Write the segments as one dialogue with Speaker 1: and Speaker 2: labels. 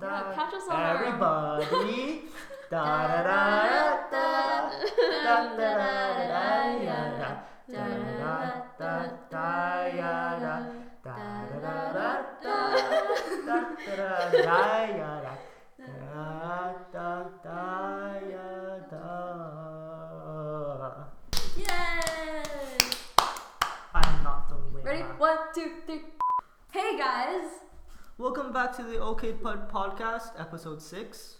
Speaker 1: da.
Speaker 2: Yeah, catch us on
Speaker 1: Everybody. da da da da da. Da da da da da da. Da da da da ya da. Da da da da da. Da da da da ya da. Da da da ya da.
Speaker 2: Yay!
Speaker 1: I'm not the winner.
Speaker 2: Ready? One, two, three. Hey guys!
Speaker 1: Welcome back to the OK Bud podcast, episode six.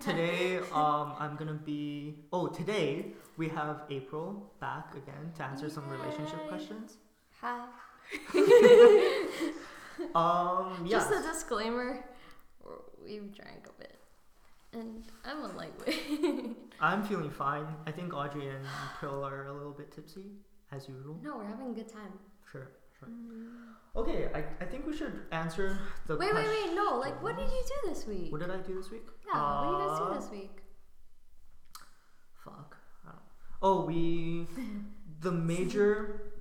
Speaker 1: Today, um, I'm gonna be. Oh, today we have Aprille back again to answer some relationship questions.
Speaker 2: Hi.
Speaker 1: Um, yeah.
Speaker 2: Just a disclaimer. We've drank a bit. And I'm a lightweight.
Speaker 1: I'm feeling fine. I think Audrey and Aprille are a little bit tipsy, as usual.
Speaker 2: no, we're having a good time.
Speaker 1: Sure, sure. Okay, I, I think we should answer the.
Speaker 2: Wait, wait, wait, no. Like, what did you do this week?
Speaker 1: What did I do this week?
Speaker 2: yeah, what did you guys
Speaker 1: Uh,
Speaker 2: do this week?
Speaker 1: Fuck. I don't Oh, we. the major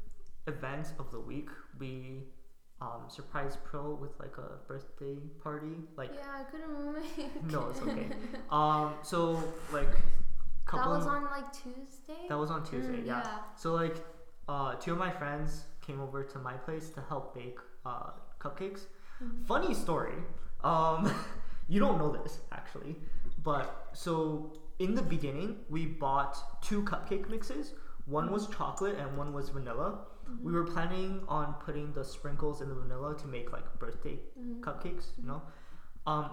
Speaker 1: event of the week, we um, surprised Pro with like a birthday party. Like,
Speaker 2: Yeah, I couldn't make
Speaker 1: no, it's okay. Um, so like,
Speaker 2: That
Speaker 1: couple.
Speaker 2: was on like Tuesday?
Speaker 1: that was on Tuesday,
Speaker 2: Mm,
Speaker 1: yeah. So like, uh, two of my friends came over to my place to help bake uh, cupcakes.
Speaker 2: Mhm.
Speaker 1: Funny story. Um, you don't know this actually, but so in the beginning we bought two cupcake mixes. One was chocolate and one was vanilla. We were planning on putting the sprinkles in the vanilla to make like birthday
Speaker 2: Mhm.
Speaker 1: cupcakes, you know. Um,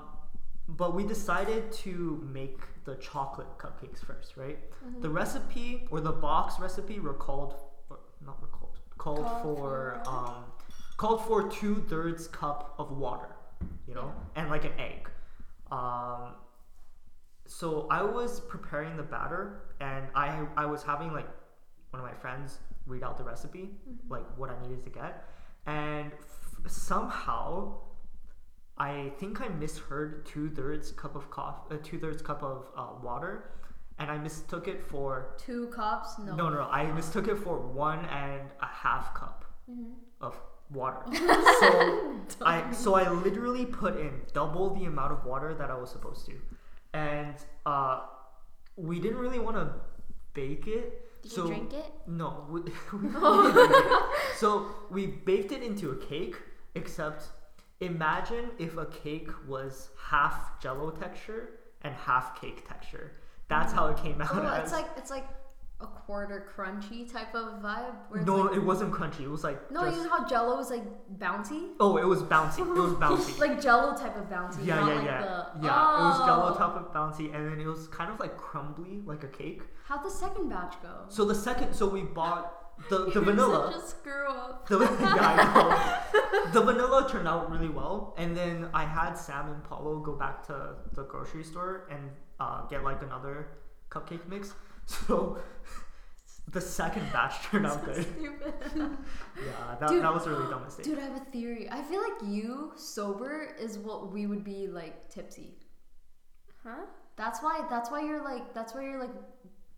Speaker 1: but we decided to make the chocolate cupcakes first, right?
Speaker 2: Mhm.
Speaker 1: The recipe or the box recipe were called, or not recalled, called, for- um, called for two thirds cup of water, you know, and like an egg. Um, so I was preparing the batter, and I I was having like one of my friends read out the recipe,
Speaker 2: Mm-hmm.
Speaker 1: like what I needed to get, and f- somehow. I think I misheard two thirds cup of coffee, uh, two thirds cup of uh, water, and I mistook it for
Speaker 2: Two cups? No.
Speaker 1: no, no, no. I mistook it for one and a half cup
Speaker 2: Mhm.
Speaker 1: of water. so I so I literally put in double the amount of water that I was supposed to, and uh, we didn't really want to bake it.
Speaker 2: Did
Speaker 1: so
Speaker 2: you drink it?
Speaker 1: no, we, we it. so we baked it into a cake. Except, imagine if a cake was half Jello texture and half cake texture. That's how it came out.
Speaker 2: Oh,
Speaker 1: as.
Speaker 2: it's like it's like a quarter crunchy type of vibe.
Speaker 1: No,
Speaker 2: like,
Speaker 1: it wasn't crunchy. It was like
Speaker 2: no,
Speaker 1: just-
Speaker 2: you know how Jello is like bouncy,
Speaker 1: Oh, it was bouncy. It was bouncy.
Speaker 2: like Jello type of bouncy.
Speaker 1: yeah, yeah,
Speaker 2: like
Speaker 1: yeah,
Speaker 2: The,
Speaker 1: yeah. It was
Speaker 2: oh.
Speaker 1: Jello type of bouncy, and then it was kind of like crumbly, like a cake.
Speaker 2: How'd the second batch go?
Speaker 1: So the second, so we bought the the vanilla.
Speaker 2: Such a screw up.
Speaker 1: The, yeah, I know. the vanilla turned out really well, and then I had Sam and Paulo go back to the grocery store and uh, get like another cupcake mix. So the second batch turned out good.
Speaker 2: Stupid.
Speaker 1: Yeah, that,
Speaker 2: Dude,
Speaker 1: that was a really dumb mistake.
Speaker 2: Dude, I have a theory. I feel like you sober is what we would be like tipsy.
Speaker 3: Huh?
Speaker 2: That's why. That's why you're like. That's why you're like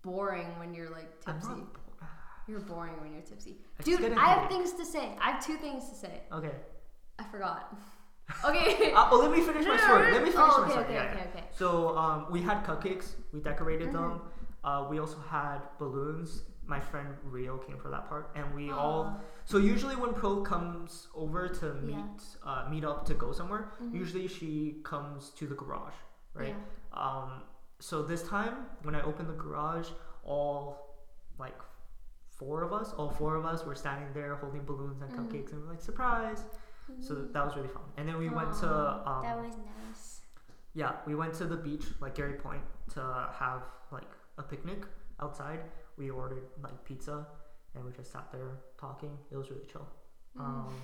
Speaker 2: boring when you're like
Speaker 1: I'm
Speaker 2: tipsy.
Speaker 1: not-
Speaker 2: You're boring when you're tipsy.
Speaker 1: I
Speaker 2: Dude, I have things to say. I have two things to say.
Speaker 1: Okay.
Speaker 2: I forgot. Okay.
Speaker 1: Uh, oh, let me finish my story. Let me finish
Speaker 2: oh,
Speaker 1: my story.
Speaker 2: okay,
Speaker 1: Yeah,
Speaker 2: okay, okay.
Speaker 1: So um, we had cupcakes. We decorated them.
Speaker 2: Mm-hmm.
Speaker 1: Uh, we also had balloons. My friend Rio came for that part, and we all. So usually when Pro comes over to meet
Speaker 2: Yeah.
Speaker 1: uh, meet up to go somewhere,
Speaker 2: Mhm.
Speaker 1: usually she comes to the garage, right?
Speaker 2: Yeah.
Speaker 1: Um, so this time when I opened the garage, all like four of us, all four of us were standing there holding balloons and
Speaker 2: Mhm.
Speaker 1: cupcakes, and we're like surprise. So that was really fun. And then we went to um,
Speaker 3: that was nice.
Speaker 1: yeah, we went to the beach, like Garry Point, to have like a picnic outside. We ordered like pizza, and we just sat there talking. It was really chill.
Speaker 2: Mm.
Speaker 1: Um,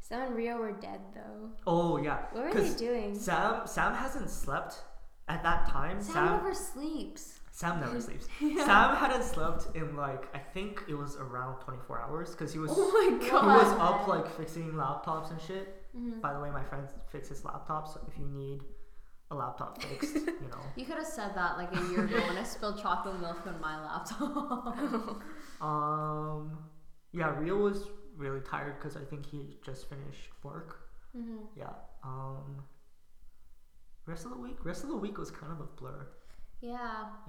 Speaker 3: Sam and Rio were dead though.
Speaker 1: oh yeah,
Speaker 3: What were they doing?
Speaker 1: Sam Sam hasn't slept at that time.
Speaker 2: Sam,
Speaker 1: Sam
Speaker 2: never sleeps.
Speaker 1: Sam never sleeps.
Speaker 2: Yeah.
Speaker 1: Sam hadn't slept in like I think it was around 24 hours because he was
Speaker 2: Oh my
Speaker 1: he was up like fixing laptops and shit.
Speaker 2: Mhm.
Speaker 1: By the way, my friend fixes laptops. So if you need a laptop fixed, you know.
Speaker 2: You could have said that like a year ago when I spilled chocolate milk on my laptop.
Speaker 1: Um, yeah, Rio was really tired because I think he just finished work.
Speaker 2: mm-hmm.
Speaker 1: Yeah. Um, Rest of the week, rest of the week was kind of a blur.
Speaker 2: Yeah.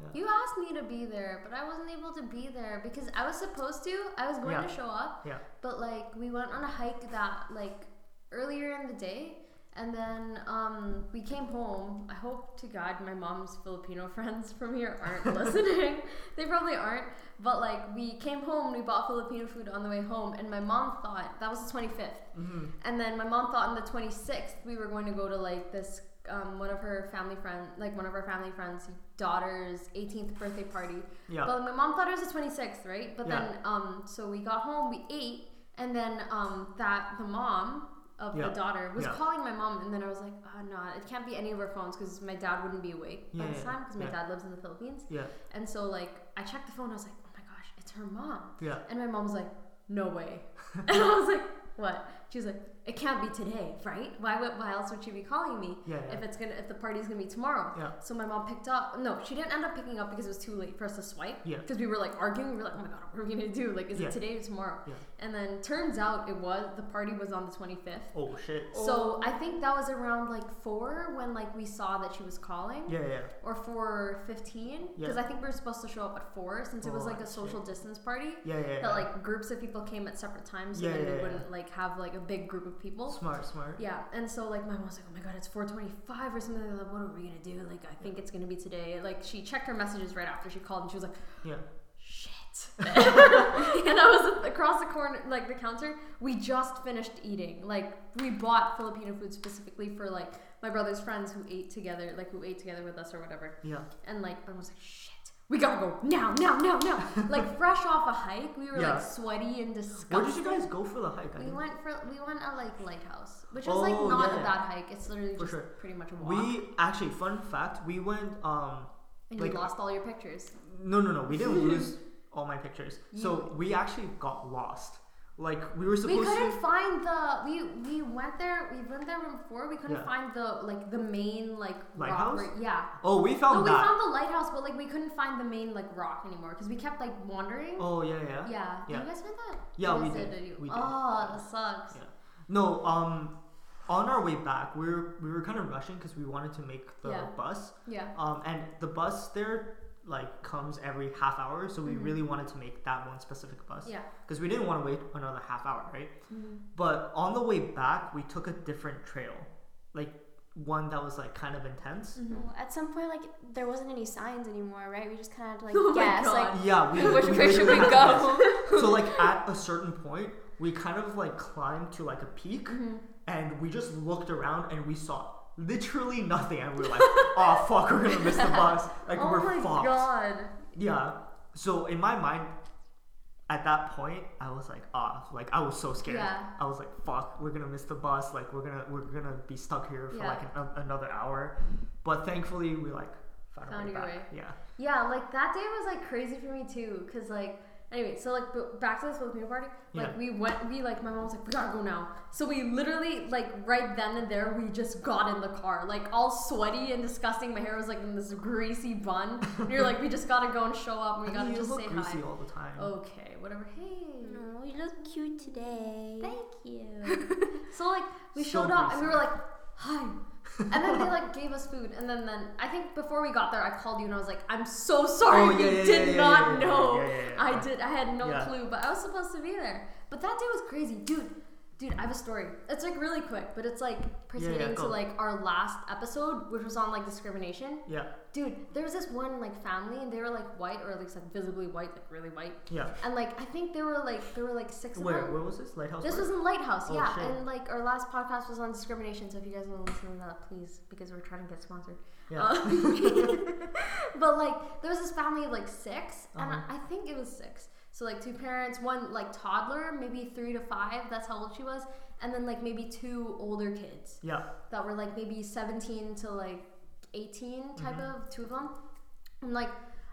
Speaker 1: Yeah.
Speaker 2: You asked me to be there, but I wasn't able to be there because I was supposed to. I was going
Speaker 1: Yeah.
Speaker 2: to show up,
Speaker 1: Yeah.
Speaker 2: but like we went on a hike that like earlier in the day and then um, we came home. I hope to God my mom's Filipino friends from here aren't listening. They probably aren't. But like we came home, we bought Filipino food on the way home, and my mom thought that was the 25th.
Speaker 1: Mm-hmm.
Speaker 2: And then my mom thought on the 26th we were going to go to like this um, one of her family friend, like one of our family friends' daughter's 18th birthday party.
Speaker 1: Yeah.
Speaker 2: But my mom thought it was the 26th, right? But
Speaker 1: Yeah.
Speaker 2: then um, so we got home, we ate, and then um, that the mom of
Speaker 1: Yeah.
Speaker 2: the daughter was
Speaker 1: Yeah.
Speaker 2: calling my mom, and then I was like, oh no, it can't be any of our phones because my dad wouldn't be awake by this time because my dad lives in the Philippines.
Speaker 1: yeah.
Speaker 2: And so like I checked the phone, I was like, oh my gosh, it's her mom.
Speaker 1: Yeah.
Speaker 2: And my mom was like, "No way," and I was like, "What?" She was like, "It can't be today, right? Why would? Why else would she be calling me
Speaker 1: Yeah. Yeah.
Speaker 2: if it's gonna if the party's gonna be tomorrow?"
Speaker 1: Yeah.
Speaker 2: So my mom picked up. No, she didn't end up picking up because it was too late for us to swipe.
Speaker 1: Yeah.
Speaker 2: Because we were like arguing. We were like, "Oh my god, what are we gonna do? Like, is
Speaker 1: Yeah.
Speaker 2: it today or tomorrow?"
Speaker 1: Yeah.
Speaker 2: And then turns out it was the party was on the twenty fifth.
Speaker 1: Oh shit.
Speaker 2: So I think that was around like four when like we saw that she was calling
Speaker 1: Yeah. Yeah.
Speaker 2: or four fifteen because
Speaker 1: Yeah.
Speaker 2: I think we were supposed to show up at four since it was
Speaker 1: Oh,
Speaker 2: like a
Speaker 1: shit.
Speaker 2: social distance party
Speaker 1: Yeah. Yeah. yeah.
Speaker 2: that like groups of people came at separate times so
Speaker 1: Yeah,
Speaker 2: then
Speaker 1: yeah,
Speaker 2: we wouldn't like have like a big group of people.
Speaker 1: smart. Smart.
Speaker 2: Yeah, and so like my mom was like, "Oh my god, it's 4:25 or something." Like, what are we gonna do? Like, I think it's gonna be today. Like, she checked her messages right after she called, and she was like,
Speaker 1: Yeah.
Speaker 2: And I was across the corner, like the counter. We just finished eating. Like, we bought Filipino food specifically for like my brother's friends who ate together, like who ate together with us or whatever.
Speaker 1: Yeah.
Speaker 2: And like, I was like, "Shit." We gotta go now, now, now, now! like fresh off a hike, we were
Speaker 1: Yeah.
Speaker 2: like sweaty and disgusting.
Speaker 1: Where did you guys go for the hike? I
Speaker 2: We went for we went at like lighthouse, which was like
Speaker 1: Oh,
Speaker 2: not
Speaker 1: yeah.
Speaker 2: a bad hike. It's literally
Speaker 1: For
Speaker 2: just
Speaker 1: sure.
Speaker 2: pretty much a walk.
Speaker 1: We actually, fun fact, we went. Um.
Speaker 2: and
Speaker 1: like-
Speaker 2: you lost all your pictures.
Speaker 1: No, no, no. We didn't lose all my pictures. So we actually got lost. Like we were
Speaker 2: We
Speaker 1: supposed
Speaker 2: couldn't
Speaker 1: to.
Speaker 2: find the we we went there. We went there before. We couldn't
Speaker 1: Yeah.
Speaker 2: find the like the main like
Speaker 1: Lighthouse?
Speaker 2: rock. where- yeah.
Speaker 1: Oh, we found No,
Speaker 2: we
Speaker 1: that.
Speaker 2: found the lighthouse, but like we couldn't find the main like rock anymore because we kept like wandering.
Speaker 1: oh yeah, yeah.
Speaker 2: yeah.
Speaker 1: yeah.
Speaker 2: You guys find that?
Speaker 1: Yeah,
Speaker 2: You
Speaker 1: we
Speaker 2: guys
Speaker 1: did.
Speaker 2: you?
Speaker 1: We did.
Speaker 2: Oh, that sucks.
Speaker 1: Yeah. No, um, on our way back, we were we were kind of rushing because we wanted to make the
Speaker 2: Yeah.
Speaker 1: bus.
Speaker 2: Yeah.
Speaker 1: Um, and the bus there like comes every half hour, so we
Speaker 2: Mhm.
Speaker 1: really wanted to make that one specific bus
Speaker 2: Yeah.
Speaker 1: because we didn't want to wait another half hour, right?
Speaker 2: Mhm.
Speaker 1: But on the way back, we took a different trail, like one that was like kind of intense.
Speaker 2: Mhm.
Speaker 3: Well, at some point, like there wasn't any signs anymore, right? We just kind of had to like
Speaker 2: Oh
Speaker 3: guess, like
Speaker 1: Yeah, we,
Speaker 3: which
Speaker 1: we
Speaker 3: way should we
Speaker 1: literally-
Speaker 3: go?
Speaker 1: so like at a certain point, we kind of like climbed to like a peak,
Speaker 2: Mhm.
Speaker 1: and we just looked around and we saw literally nothing, and we were like, "Oh fuck, we're gonna miss the bus! Like
Speaker 2: oh
Speaker 1: we're
Speaker 2: my
Speaker 1: fucked."
Speaker 2: god.
Speaker 1: Yeah. So in my mind, at that point, I was like, ah, like I was so scared.
Speaker 2: Yeah.
Speaker 1: I was like, fuck, we're gonna miss the bus. Like we're gonna we're gonna be stuck here for
Speaker 2: Yeah.
Speaker 1: like an, another hour. But thankfully, we like found, our
Speaker 2: Found
Speaker 1: way
Speaker 2: your
Speaker 1: back.
Speaker 2: way.
Speaker 1: Yeah.
Speaker 2: Yeah, like that day was like crazy for me too, cause like anyway, so like b- back to this Filipino party, like
Speaker 1: Yeah.
Speaker 2: we went, we like my mom was like we gotta go now, so we literally like right then and there we just got in the car, like all sweaty and disgusting. My hair was like in this greasy bun. and you're like we just gotta go and show up, and we gotta
Speaker 1: mean, you
Speaker 2: just
Speaker 1: look
Speaker 2: say
Speaker 1: greasy
Speaker 2: hi.
Speaker 1: all the time.
Speaker 2: Okay, whatever. Hey.
Speaker 3: no, you look cute today.
Speaker 2: Thank you. so like we
Speaker 1: So
Speaker 2: showed up and we were like, hi. And then they like gave us food and then then I think before we got there I called you and I was like, I'm so oh, sorry
Speaker 1: Oh,
Speaker 2: we
Speaker 1: yeah, yeah,
Speaker 2: did
Speaker 1: yeah,
Speaker 2: not know. I did I had no clue, but I was supposed to be there. But that day was crazy. Dude, dude, I have a story. It's like really quick, but it's like pertaining to like our last episode, which was on like discrimination.
Speaker 1: Yeah.
Speaker 2: Dude, there was this one like family and they were like white or at least like visibly white, like really white.
Speaker 1: Yeah.
Speaker 2: And like I think there were like there were like six of
Speaker 1: Where
Speaker 2: them.
Speaker 1: where was this lighthouse?
Speaker 2: This was in Lighthouse,
Speaker 1: Oh,
Speaker 2: yeah.
Speaker 1: shit.
Speaker 2: And like our last podcast was on discrimination, so if you guys want to listen to that, please, because we're trying to get sponsored.
Speaker 1: Yeah.
Speaker 2: Um, but like there was this family of like 6 and
Speaker 1: Uh-huh.
Speaker 2: I, I think it was six. So like two parents, one like toddler, maybe three to five. That's how old she was, and then like maybe two older kids
Speaker 1: yeah.
Speaker 2: that were like maybe 17 to like 18 type
Speaker 1: Mhm.
Speaker 2: of two of them and like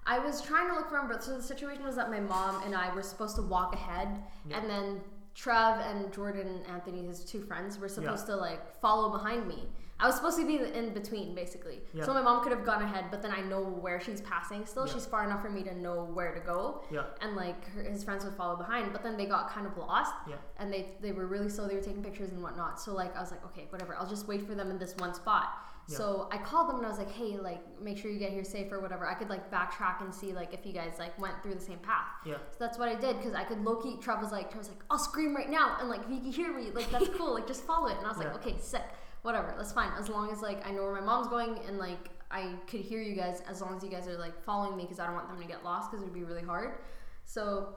Speaker 2: i was trying to look for them but so the situation was that my mom and i were supposed to walk ahead
Speaker 1: Yeah.
Speaker 2: and then trev and jordan anthony his two friends were supposed to like follow behind me i was supposed to be in between basically
Speaker 1: Yeah.
Speaker 2: so my mom could have gone ahead but then i know where she's passing still
Speaker 1: Yeah.
Speaker 2: she's far enough for me to know where to go
Speaker 1: Yeah.
Speaker 2: and like her, his friends would follow behind but then they got kind of lost
Speaker 1: Yeah.
Speaker 2: and they they were really slow they were taking pictures and whatnot so like i was like okay whatever i'll just wait for them in this one spot
Speaker 1: Yeah.
Speaker 2: So I called them and I was like, hey, like make sure you get here safe or whatever. I could like backtrack and see like if you guys like went through the same path.
Speaker 1: Yeah.
Speaker 2: So that's what I did because I could low key. Trev was like, Trev was like, I'll scream right now and like if you can hear me, like that's cool. Like just follow it. And I was like, okay, sick, whatever, that's fine. As long as like I know where my mom's going and like I could hear you guys. As long as you guys are like following me because I don't want them to get lost because it would be really hard. So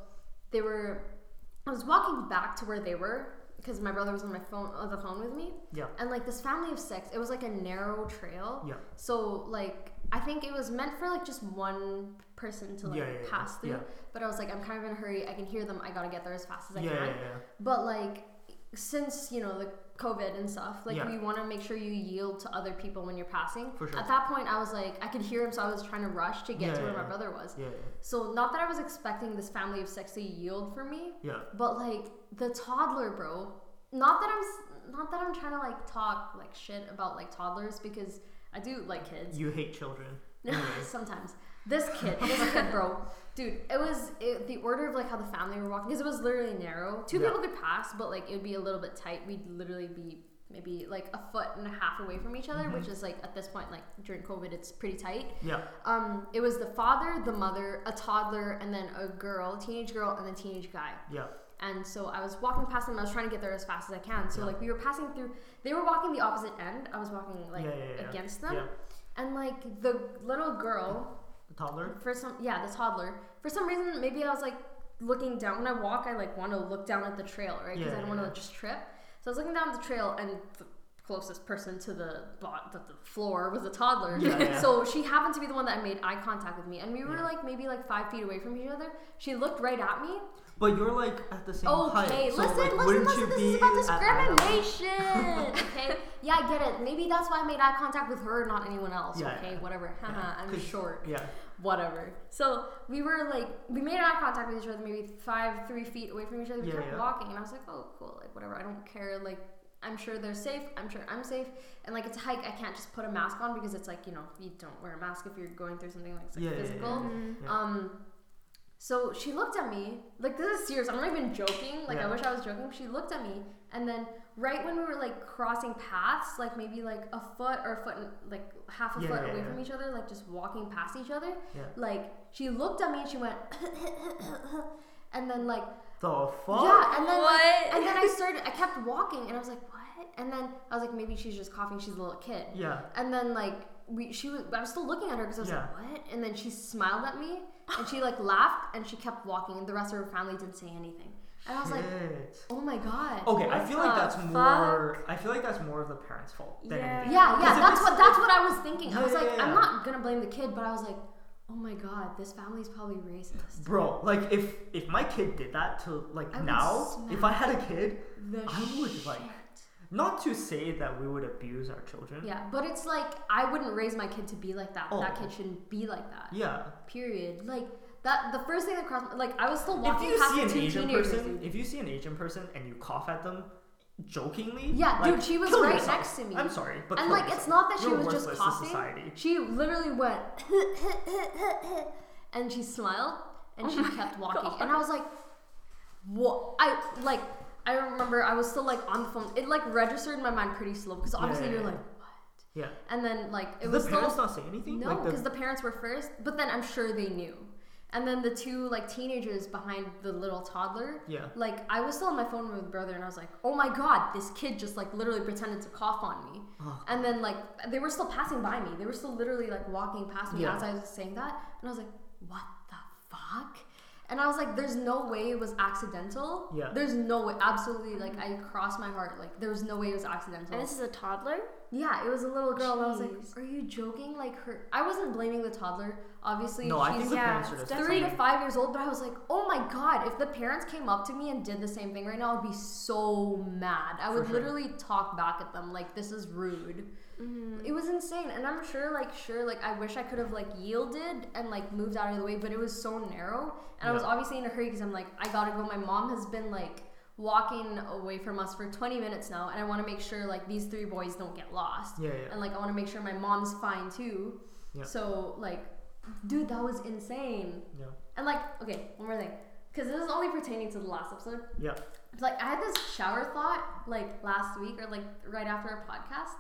Speaker 2: they were. I was walking back to where they were because my brother was on my phone on the phone with me
Speaker 1: Yeah.
Speaker 2: and like this family of six it was like a narrow trail
Speaker 1: Yeah.
Speaker 2: so like i think it was meant for like just one person to like
Speaker 1: Yeah, yeah, yeah,
Speaker 2: pass through
Speaker 1: yeah.
Speaker 2: but i was like i'm kind of in a hurry i can hear them i gotta get there as fast as i
Speaker 1: Yeah,
Speaker 2: can
Speaker 1: yeah, yeah.
Speaker 2: but like since you know the covid and stuff like
Speaker 1: Yeah.
Speaker 2: we want to make sure you yield to other people when you're passing
Speaker 1: For sure.
Speaker 2: at that point i was like i could hear him so i was trying to rush to get
Speaker 1: Yeah,
Speaker 2: to where
Speaker 1: yeah,
Speaker 2: my brother was
Speaker 1: Yeah,
Speaker 2: so not that i was expecting this family of six to yield for me
Speaker 1: yeah.
Speaker 2: But like the toddler, bro. Not that I'm not that I'm trying to like talk like shit about like toddlers because I do like kids.
Speaker 1: You hate children.
Speaker 2: Sometimes this kid, this kid, bro, dude. It was it, the order of like how the family were walking because it was literally narrow. Two
Speaker 1: Yeah.
Speaker 2: people could pass, but like it would be a little bit tight. We'd literally be maybe like a foot and a half away from each other,
Speaker 1: Mhm.
Speaker 2: which is like at this point like during COVID, it's pretty tight.
Speaker 1: Yeah.
Speaker 2: Um, it was the father, the mother, a toddler, and then a girl, teenage girl, and a teenage guy.
Speaker 1: Yeah.
Speaker 2: And so I was walking past them. I was trying to get there as fast as I can. So
Speaker 1: Yeah.
Speaker 2: like we were passing through. They were walking the opposite end. I was walking like
Speaker 1: Yeah, yeah,
Speaker 2: against them.
Speaker 1: Yeah.
Speaker 2: And like the little girl,
Speaker 1: toddler.
Speaker 2: for some yeah, the toddler. For some reason, maybe I was like looking down when I walk. I like want to look down at the trail, right? Because
Speaker 1: Yeah,
Speaker 2: I don't want to
Speaker 1: yeah.
Speaker 2: just trip. So I was looking down at the trail, and the closest person to the bot, the, the floor was a toddler.
Speaker 1: Yeah,
Speaker 2: so she happened to be the one that made eye contact with me, and we were like maybe like five feet away from each other. She looked right at me,
Speaker 1: But you're like at the same height.
Speaker 2: Okay,
Speaker 1: so,
Speaker 2: listen,
Speaker 1: like,
Speaker 2: listen, listen. This is about
Speaker 1: at eye level?
Speaker 2: discrimination. okay. Yeah, I get it. Maybe that's why I made eye contact with her, not anyone else.
Speaker 1: Yeah,
Speaker 2: okay,
Speaker 1: yeah.
Speaker 2: whatever. Haha,
Speaker 1: Yeah,
Speaker 2: I'm
Speaker 1: 'cause-
Speaker 2: short.
Speaker 1: Yeah.
Speaker 2: Whatever. So we were like, we made eye contact with each other, maybe five, three feet away from each other. We
Speaker 1: Yeah,
Speaker 2: kept
Speaker 1: yeah.
Speaker 2: walking, and I was like, oh, cool. Like whatever. I don't care. Like. I'm sure they're safe. I'm sure I'm safe. And like it's a hike, I can't just put a mask on because it's like you know you don't wear a mask if you're going through something like, like
Speaker 1: Yeah, yeah, yeah,
Speaker 2: physical.
Speaker 1: yeah,
Speaker 3: Mhm.
Speaker 1: yeah.
Speaker 2: Um, so she looked at me like this is serious. I'm not even joking. Like I wish I was joking. She looked at me, and then right when we were like crossing paths, like maybe like a foot or a foot, and, like half a
Speaker 1: Yeah,
Speaker 2: foot
Speaker 1: yeah,
Speaker 2: away
Speaker 1: yeah.
Speaker 2: from each other, like just walking past each other,
Speaker 1: Yeah.
Speaker 2: like she looked at me and she went, and then like
Speaker 1: The fuck?
Speaker 2: yeah, and then like, and then I started. I kept walking, and I was like, what? And then I was like, maybe she's just coughing. She's a little kid.
Speaker 1: Yeah.
Speaker 2: And then like we, she was. I was still looking at her because I was
Speaker 1: Yeah.
Speaker 2: like, "What?" And then she smiled at me, and she like laughed, and she kept walking, and the rest of her family didn't say anything. And I was like, "Oh my god."
Speaker 1: Okay, I feel like that's more. I feel like that's more of the parents' fault than
Speaker 3: Yeah.
Speaker 1: anything.
Speaker 2: Yeah, yeah. That's what that's what I was thinking. I was
Speaker 1: yeah,
Speaker 2: like,
Speaker 1: yeah.
Speaker 2: I'm not gonna blame the kid, but I was like, "Oh my god, this family's probably racist."
Speaker 1: Bro, like if if my kid did that to like
Speaker 2: I
Speaker 1: now, if I had a kid, I would, like, not to say that we would abuse our children.
Speaker 2: Yeah, but it's like I wouldn't raise my kid to be like that. Oh. That
Speaker 1: Oh.
Speaker 2: kid shouldn't be like that.
Speaker 1: Yeah.
Speaker 2: Period. Like that. The first thing that crossed, my- like I was still
Speaker 1: If
Speaker 2: walking
Speaker 1: you
Speaker 2: past
Speaker 1: see
Speaker 2: the
Speaker 1: an
Speaker 2: two
Speaker 1: Asian
Speaker 2: teenagers.
Speaker 1: person,
Speaker 2: dude.
Speaker 1: if you see an Asian person and you cough at them jokingly,
Speaker 2: Yeah,
Speaker 1: like,
Speaker 2: dude, she was
Speaker 1: kill
Speaker 2: right
Speaker 1: yourself.
Speaker 2: next to me.
Speaker 1: I'm sorry, but
Speaker 2: and
Speaker 1: kill
Speaker 2: like it's not that she
Speaker 1: You're
Speaker 2: was just coughing.
Speaker 1: society.
Speaker 2: She literally went and she smiled and
Speaker 3: Oh
Speaker 2: she kept walking.
Speaker 3: God.
Speaker 2: And I was like, what? I like. I remember I was still like on the phone. It like registered in my mind pretty slow because
Speaker 1: Yeah,
Speaker 2: obviously
Speaker 1: yeah,
Speaker 2: you're like what?
Speaker 1: Yeah.
Speaker 2: And then like it
Speaker 1: Did
Speaker 2: was
Speaker 1: the
Speaker 2: still
Speaker 1: parents not say anything?
Speaker 2: no
Speaker 1: Like, the-
Speaker 2: because the parents were first. But then I'm sure they knew. And then the two like teenagers behind the little toddler.
Speaker 1: yeah.
Speaker 2: Like I was still on my phone with my brother and I was like, oh my god, this kid just like literally pretended to cough on me.
Speaker 1: Oh,
Speaker 2: And then like they were still passing by me. They were still literally like walking past me
Speaker 1: Yeah.
Speaker 2: as I was saying that. And I was like, what the fuck? And I was like, there's no way it was accidental.
Speaker 1: Yeah.
Speaker 2: There's no way. Absolutely. Like I crossed my heart. Like there was no way it was accidental.
Speaker 3: And this is a toddler?
Speaker 2: Yeah, it was a little girl. And I was like, are you joking? Like her. I wasn't blaming the toddler. Obviously,
Speaker 1: no, I
Speaker 2: she's
Speaker 1: think the
Speaker 3: yeah,
Speaker 1: parents are
Speaker 3: it's
Speaker 1: just
Speaker 2: three to five years old, but I was like, oh my god, if the parents came up to me and did the same thing right now, I'd be so mad. I would
Speaker 1: sure.
Speaker 2: literally talk back at them like this is rude.
Speaker 3: Mm-hmm.
Speaker 2: It was insane, and I'm sure, like, sure, like, I wish I could have like yielded and like moved out of the way, but it was so narrow, and I was obviously in a hurry because I'm like, I gotta go. My mom has been like walking away from us for 20 minutes now, and I want to make sure like these three boys don't get lost,
Speaker 1: Yeah, yeah.
Speaker 2: and like I want to make sure my mom's fine too.
Speaker 1: Yeah.
Speaker 2: So like, dude, that was insane.
Speaker 1: Yeah.
Speaker 2: And like, okay, one more thing, because this is only pertaining to the last episode.
Speaker 1: Yeah.
Speaker 2: It's Like, I had this shower thought like last week or like right after our podcast,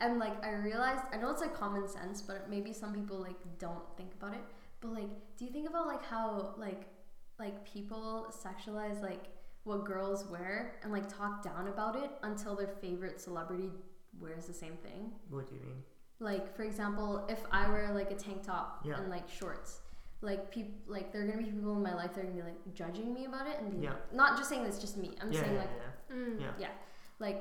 Speaker 2: and like I realized I know it's like common sense, but maybe some people like don't think about it. But like, do you think about like how like like people sexualize like what girls wear and like talk down about it until their favorite celebrity wears the same thing?
Speaker 1: What do you mean?
Speaker 2: Like for example, if I wear like a tank top
Speaker 1: Yeah.
Speaker 2: and like shorts, like people like there are gonna be people in my life that are gonna be like judging me about it and be
Speaker 1: Yeah.
Speaker 2: like, not just saying it's just me. I'm
Speaker 1: yeah,
Speaker 2: saying
Speaker 1: yeah,
Speaker 2: like
Speaker 1: yeah.
Speaker 3: Mm.
Speaker 1: Yeah.
Speaker 2: like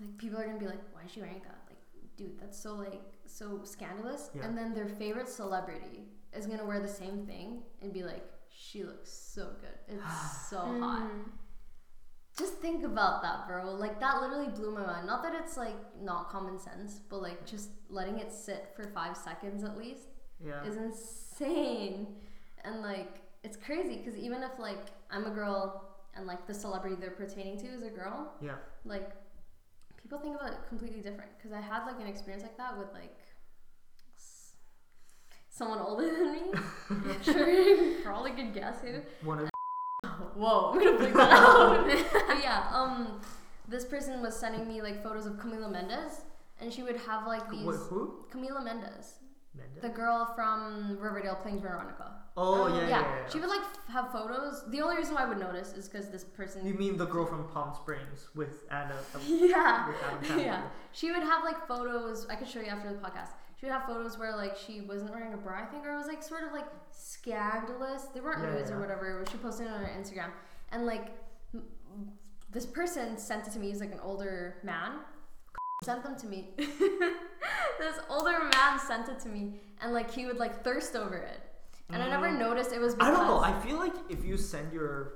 Speaker 2: like people are gonna be like, why is she wearing that? Like, dude, that's so like so scandalous.
Speaker 1: Yeah.
Speaker 2: And then their favorite celebrity is gonna wear the same thing and be like, she looks so good. It's so hot. Just think about that, bro. Like that literally blew my mind. Not that it's like not common sense, but like just letting it sit for five seconds at least
Speaker 1: Yeah.
Speaker 2: is insane. And like it's crazy because even if like I'm a girl and like the celebrity they're pertaining to is a girl,
Speaker 1: Yeah.
Speaker 2: like people think about it completely different. Because I had like an experience like that with like someone older than me. sure, you probably could guess who.
Speaker 1: One of
Speaker 2: Whoa, I'm gonna bleep that out. but yeah, um, this person was sending me like photos of Camila Mendes, and she would have like these
Speaker 1: Wait, who?
Speaker 2: Camila Mendes,
Speaker 1: Mendes?
Speaker 2: the girl from Riverdale playing Veronica.
Speaker 1: oh,
Speaker 3: Oh,
Speaker 1: yeah,
Speaker 2: Yeah,
Speaker 1: yeah, yeah.
Speaker 2: she would like have photos. The only reason why I would notice is because this person.
Speaker 1: You mean the girl from Palm Springs with Anna?
Speaker 2: yeah,
Speaker 1: with Adam
Speaker 2: yeah. She would have like photos. I could show you after the podcast. She would have photos where like she wasn't wearing a bra, I think, or it was like sort of like scandalous. They weren't
Speaker 1: Yeah,
Speaker 2: nudes
Speaker 1: yeah.
Speaker 2: or whatever. She posted it on her Instagram, and like this person sent it to me. He's like an older man. Sent them to me. this older man sent it to me, and like he would like thirst over it, and I never
Speaker 1: Mm.
Speaker 2: noticed it was.
Speaker 1: I don't know. I feel like if you send your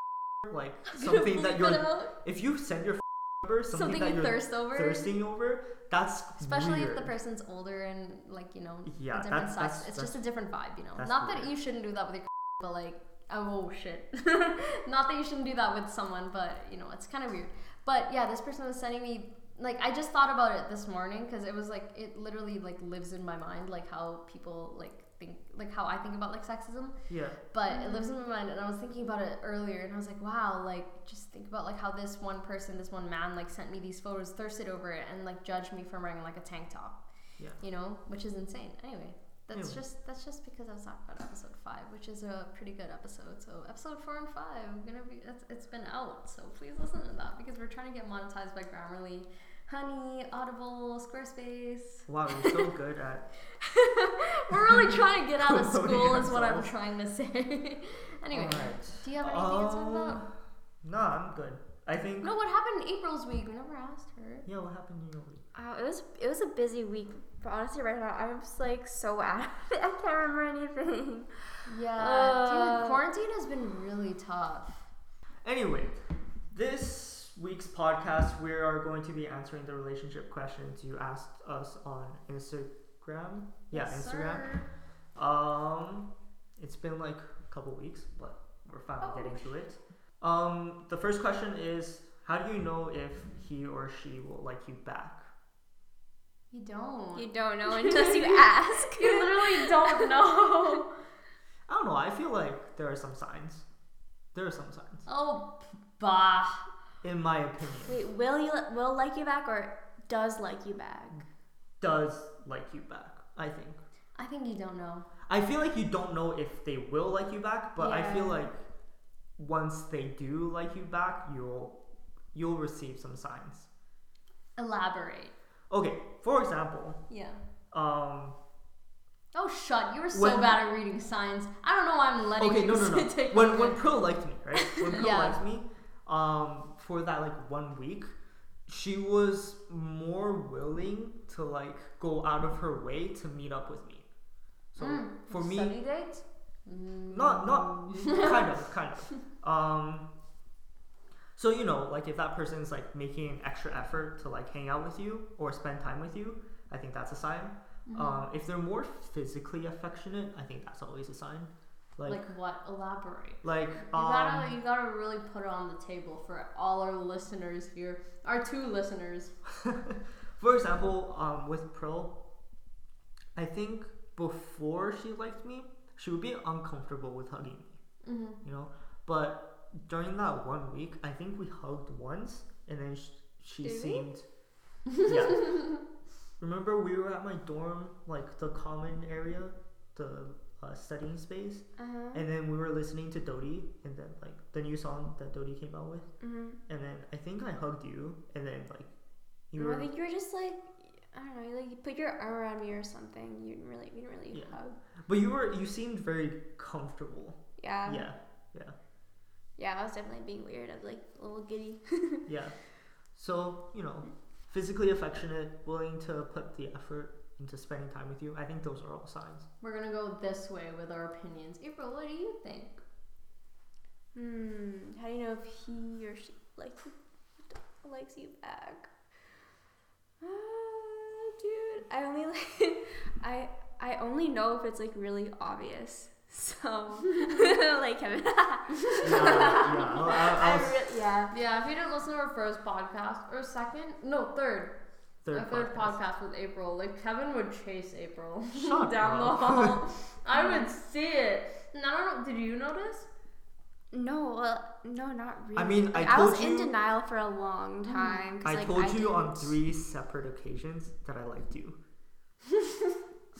Speaker 1: like something that you're if you send your number something,
Speaker 2: something you thirst over.
Speaker 1: thirsting over, that's
Speaker 2: Especially
Speaker 1: weird.
Speaker 2: if the person's older and like you know
Speaker 1: Yeah,
Speaker 2: different
Speaker 1: that's-
Speaker 2: size.
Speaker 1: that's-
Speaker 2: it's
Speaker 1: that's-
Speaker 2: just a different vibe, you know. Not that you shouldn't do that with your but like oh shit. Not that you shouldn't do that with someone, but you know it's kind of weird. But yeah, this person was sending me like I just thought about it this morning because it was like it literally like lives in my mind like how people like think like how I think about like sexism.
Speaker 1: Yeah.
Speaker 2: but it lives in mm-hmm. my mind and i was thinking about it earlier and i was like wow like just think about like how this one person this one man like sent me these photos thirsted over it and like judged me for wearing like a tank top.
Speaker 1: Yeah.
Speaker 2: you know? Which is insane. Anyway that's
Speaker 1: Anyway.
Speaker 2: just that's just because i was talking about episode five which is a pretty good episode. So episode four and five gonna be it's, it's been out. So please listen to that because we're trying to get monetized by grammarly honey audible squarespace
Speaker 1: Wow, you're so good at.
Speaker 2: we're really trying to get out of school is what i'm trying to say anyway
Speaker 1: Alright.
Speaker 2: do you have anything to talk about?
Speaker 1: Um, No, I'm good. I think.
Speaker 2: No, what happened in Aprille's week? We never asked her.
Speaker 1: Yeah, what happened in your week?
Speaker 3: Uh, it was it was a busy week, but honestly, right now I'm just like so out. of it. I can't remember anything.
Speaker 2: Yeah,
Speaker 3: Uh,
Speaker 2: dude, quarantine has been really tough.
Speaker 1: Anyway, this week's podcast, we are going to be answering the relationship questions you asked us on Instagram. Yeah,
Speaker 2: Yes,
Speaker 1: Instagram.
Speaker 2: sir.
Speaker 1: Um, it's been like a couple weeks, but we're finally
Speaker 2: Oh.
Speaker 1: getting to it. Um, the first question is, how do you know if he or she will like you back?
Speaker 2: You don't.
Speaker 3: You don't know unless you ask.
Speaker 2: You literally don't know.
Speaker 1: I don't know. I feel like there are some signs. There are some signs,
Speaker 2: oh, bah.
Speaker 1: In my opinion.
Speaker 3: Wait, will you will like you back or does like you back?
Speaker 1: Does like you back? I think.
Speaker 2: I think you don't know.
Speaker 1: I feel like you don't know if they will like you back, but I feel like once they do like you back, you'll you'll receive some signs.
Speaker 2: Elaborate.
Speaker 1: Okay, for example,
Speaker 2: Yeah.
Speaker 1: um,
Speaker 2: Oh, shut. You were so
Speaker 1: When-
Speaker 2: bad at reading signs. I don't know why I'm letting
Speaker 1: okay,
Speaker 2: you
Speaker 1: no, no, no.
Speaker 2: take
Speaker 1: When when Pearl liked me, right? When Pearl
Speaker 2: Yeah.
Speaker 1: liked me, um, for that like one week, she was more willing to like go out of her way to meet up with me. So
Speaker 2: Mm,
Speaker 1: for me,
Speaker 2: Study date? Mm.
Speaker 1: not not kind of kind of um so you know like if that person's like making an extra effort to like hang out with you or spend time with you i think that's a sign
Speaker 2: Mm-hmm.
Speaker 1: um if they're more physically affectionate i think that's always a sign like
Speaker 2: Like what? Elaborate.
Speaker 1: like
Speaker 2: You
Speaker 1: um
Speaker 2: gotta, you gotta really put it on the table for all our listeners here, our two listeners.
Speaker 1: for example um with pearl i think before she liked me she would be uncomfortable with hugging me
Speaker 2: Mm-hmm.
Speaker 1: you know. But during that one week, I think we hugged once, and then sh- she
Speaker 3: Did
Speaker 1: seemed, yeah. remember we were at my dorm, like the common area, the uh, studying space,
Speaker 3: Uh-huh.
Speaker 1: and then we were listening to Dodie, and then like the new song that Dodie came out with,
Speaker 3: Mm-hmm.
Speaker 1: and then I think I hugged you, and then like you
Speaker 3: No,
Speaker 1: were
Speaker 3: I think you were just like, I don't know, like you put your arm around me or something. You didn't really, we didn't really
Speaker 1: Yeah.
Speaker 3: hug.
Speaker 1: But you were you seemed very comfortable.
Speaker 3: Yeah.
Speaker 1: yeah, yeah,
Speaker 3: Yeah, I was definitely being weird. I was like a little giddy.
Speaker 1: yeah. So you know, physically affectionate, willing to put the effort into spending time with you. I think those are all signs.
Speaker 2: We're gonna go this way with our opinions. Aprille, what do you think?
Speaker 3: Hmm. How do you know if he or she likes likes you back? Ah, dude, I only like I I only know if it's like really obvious. So like Kevin.
Speaker 1: yeah, yeah. I, I, I
Speaker 3: I
Speaker 1: was
Speaker 3: re- yeah.
Speaker 2: Yeah, if you didn't listen to our first podcast or second, no third,
Speaker 1: third,
Speaker 2: our third
Speaker 1: podcast.
Speaker 2: podcast with Aprille, like Kevin would chase Aprille
Speaker 1: Shut
Speaker 2: down
Speaker 1: up.
Speaker 2: the hall. I would see it. And I don't know. Did you notice?
Speaker 3: No, well, no, not really.
Speaker 1: I mean, I
Speaker 3: Like, I, was
Speaker 1: told
Speaker 3: in
Speaker 1: you-
Speaker 3: denial for a long hmm. time. 'cause,
Speaker 1: I
Speaker 3: like,
Speaker 1: told you on
Speaker 3: didn't-
Speaker 1: three separate occasions that I liked you.